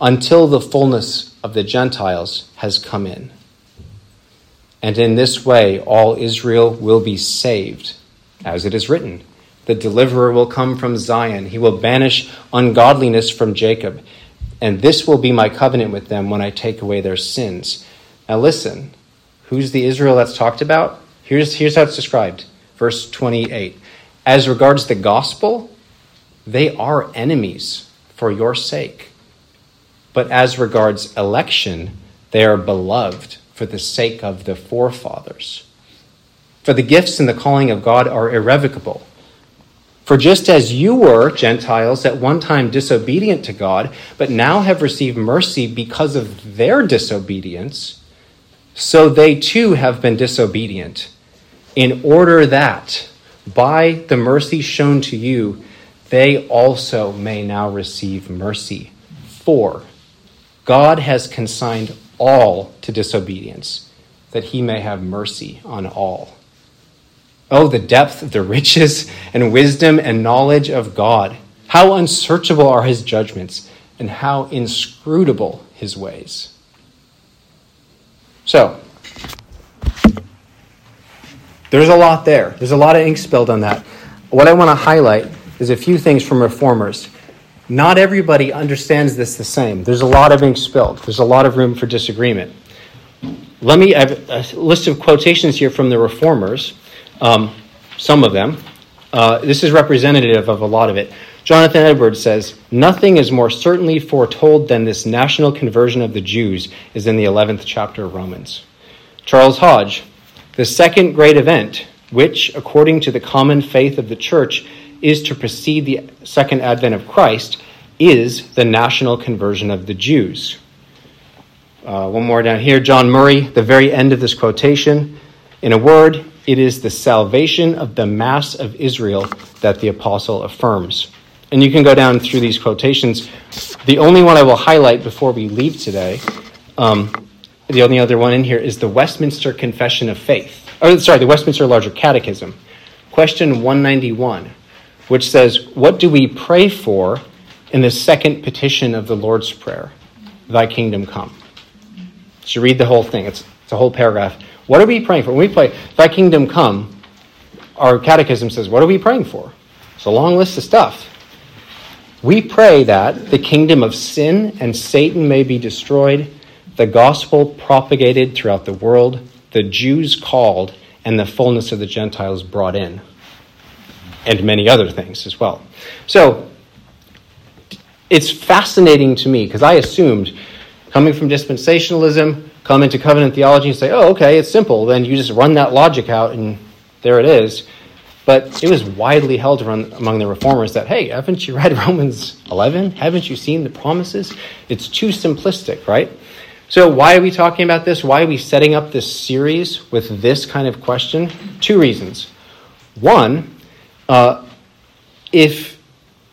until the fullness of the Gentiles has come in. And in this way, all Israel will be saved, as it is written. The deliverer will come from Zion. He will banish ungodliness from Jacob. And this will be my covenant with them when I take away their sins. Now listen, who's the Israel that's talked about? Here's, here's how it's described. Verse 28. As regards the gospel, they are enemies for your sake. But as regards election, they are beloved for the sake of the forefathers. For the gifts and the calling of God are irrevocable. For just as you were, Gentiles, at one time disobedient to God, but now have received mercy because of their disobedience, so they too have been disobedient, in order that, by the mercy shown to you, they also may now receive mercy. For God has consigned all to disobedience, that he may have mercy on all. Oh, the depth of the riches and wisdom and knowledge of God. How unsearchable are his judgments, and how inscrutable his ways. So, there's a lot there. There's a lot of ink spilled on that. What I want to highlight is a few things from reformers. Not everybody understands this the same. There's a lot of ink spilled, there's a lot of room for disagreement. Let me, I have a list of quotations here from the reformers, um, some of them. Uh, this is representative of a lot of it. Jonathan Edwards says, Nothing is more certainly foretold than this national conversion of the Jews is in the 11th chapter of Romans. Charles Hodge, the second great event, which, according to the common faith of the church, is to precede the second advent of Christ, is the national conversion of the Jews. Uh, one more down here. John Murray, the very end of this quotation. In a word, it is the salvation of the mass of Israel that the apostle affirms. and you can go down through these quotations. The only one I will highlight before we leave today, um, the only other one in here is the Westminster Confession of Faith. Oh, sorry, the Westminster Larger Catechism. Question 191, which says, What do we pray for in the second petition of the Lord's Prayer? Thy kingdom come. So read the whole thing, it's, it's a whole paragraph. What are we praying for? When we pray, Thy kingdom come, our catechism says, What are we praying for? It's a long list of stuff. We pray that the kingdom of sin and Satan may be destroyed, the gospel propagated throughout the world, the Jews called, and the fullness of the Gentiles brought in, and many other things as well. So, it's fascinating to me because I assumed coming from dispensationalism, come into covenant theology and say, oh, okay, it's simple. Then you just run that logic out and there it is. But it was widely held among the reformers that, hey, haven't you read [laughs] Romans 11? Haven't you seen the promises? It's too simplistic, right? So, why are we talking about this? Why are we setting up this series with this kind of question? Two reasons. One, uh, if,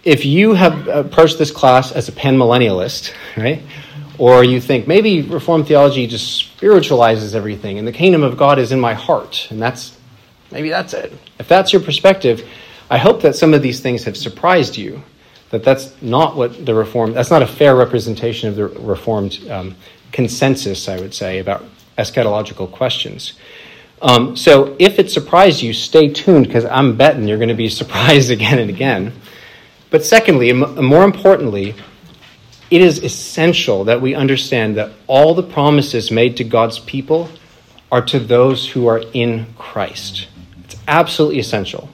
if you have approached this class as a panmillennialist, right, or you think maybe Reformed theology just spiritualizes everything and the kingdom of God is in my heart, and that's Maybe that's it. If that's your perspective, I hope that some of these things have surprised you. That that's not what the reformed. That's not a fair representation of the reformed um, consensus. I would say about eschatological questions. Um, so if it surprised you, stay tuned because I'm betting you're going to be [laughs] surprised again and again. But secondly, and more importantly, it is essential that we understand that all the promises made to God's people are to those who are in Christ It's absolutely essential.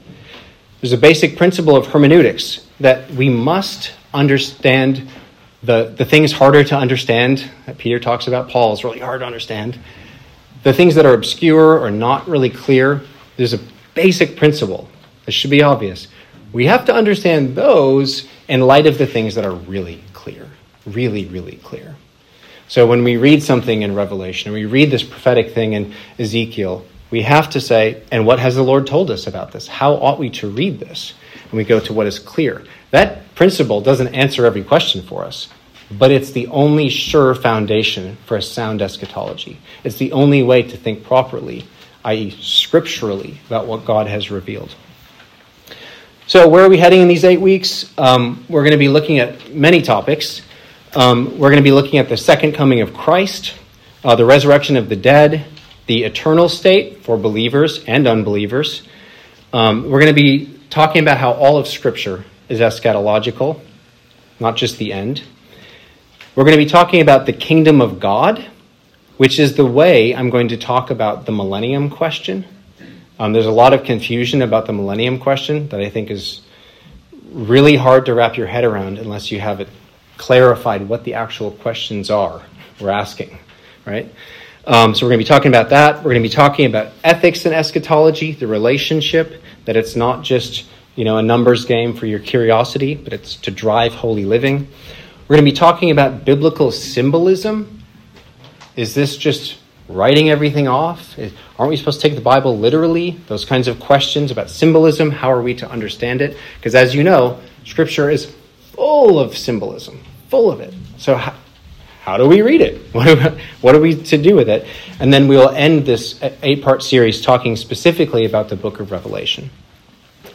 There's a basic principle of hermeneutics that we must understand the, the things harder to understand that Peter talks about. Paul is really hard to understand. The things that are obscure or not really clear, there's a basic principle that should be obvious. We have to understand those in light of the things that are really clear, really, really clear. So when we read something in Revelation, we read this prophetic thing in Ezekiel, we have to say, and what has the Lord told us about this? How ought we to read this? And we go to what is clear. That principle doesn't answer every question for us, but it's the only sure foundation for a sound eschatology. It's the only way to think properly, i.e., scripturally, about what God has revealed. So, where are we heading in these eight weeks? Um, we're going to be looking at many topics. Um, we're going to be looking at the second coming of Christ, uh, the resurrection of the dead, the eternal state for believers and unbelievers. Um, we're going to be talking about how all of Scripture is eschatological, not just the end. We're going to be talking about the kingdom of God, which is the way I'm going to talk about the millennium question. Um, there's a lot of confusion about the millennium question that I think is really hard to wrap your head around unless you have it clarified what the actual questions are we're asking, right? Um, so we're going to be talking about that. We're going to be talking about ethics and eschatology, the relationship, that it's not just you know a numbers game for your curiosity, but it's to drive holy living. We're going to be talking about biblical symbolism. Is this just writing everything off? Aren't we supposed to take the Bible literally? Those kinds of questions about symbolism, how are we to understand it? Because as you know, Scripture is full of symbolism, full of it. So, how, how do we read it? What [laughs] are, what are we to do with it? And then we'll end this eight part series talking specifically about the book of Revelation.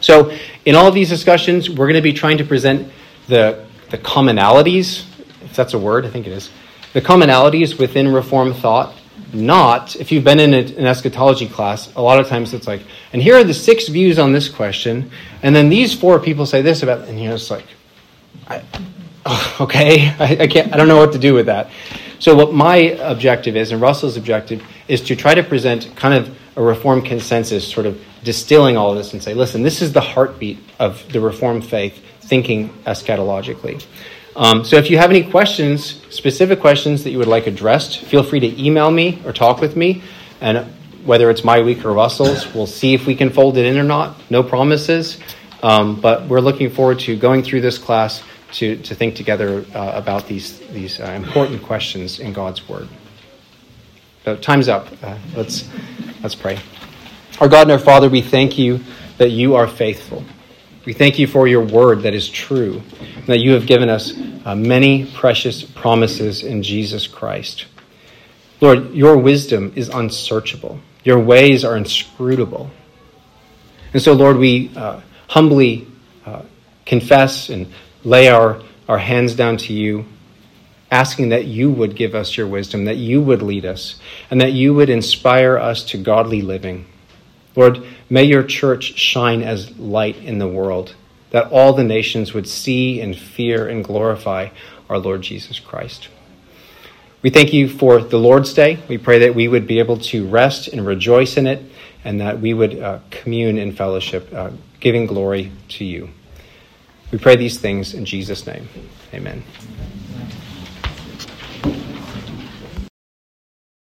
So, in all of these discussions, we're going to be trying to present the, the commonalities, if that's a word, I think it is, the commonalities within Reform thought. Not, if you've been in an eschatology class, a lot of times it's like, and here are the six views on this question, and then these four people say this about, and you know, it's like, I, oh, okay, I, I, can't, I don't know what to do with that. So, what my objective is, and Russell's objective, is to try to present kind of a reform consensus, sort of distilling all of this and say, listen, this is the heartbeat of the reformed faith, thinking eschatologically. Um, so, if you have any questions, specific questions that you would like addressed, feel free to email me or talk with me. And whether it's my week or Russell's, we'll see if we can fold it in or not. No promises. Um, but we're looking forward to going through this class to, to think together uh, about these, these uh, important questions in God's Word. So time's up. Uh, let's, let's pray. Our God and our Father, we thank you that you are faithful. We thank you for your word that is true, and that you have given us uh, many precious promises in Jesus Christ. Lord, your wisdom is unsearchable, your ways are inscrutable. And so, Lord, we uh, humbly uh, confess and lay our, our hands down to you, asking that you would give us your wisdom, that you would lead us, and that you would inspire us to godly living. Lord, may your church shine as light in the world, that all the nations would see and fear and glorify our Lord Jesus Christ. We thank you for the Lord's Day. We pray that we would be able to rest and rejoice in it, and that we would uh, commune in fellowship, uh, giving glory to you. We pray these things in Jesus' name. Amen.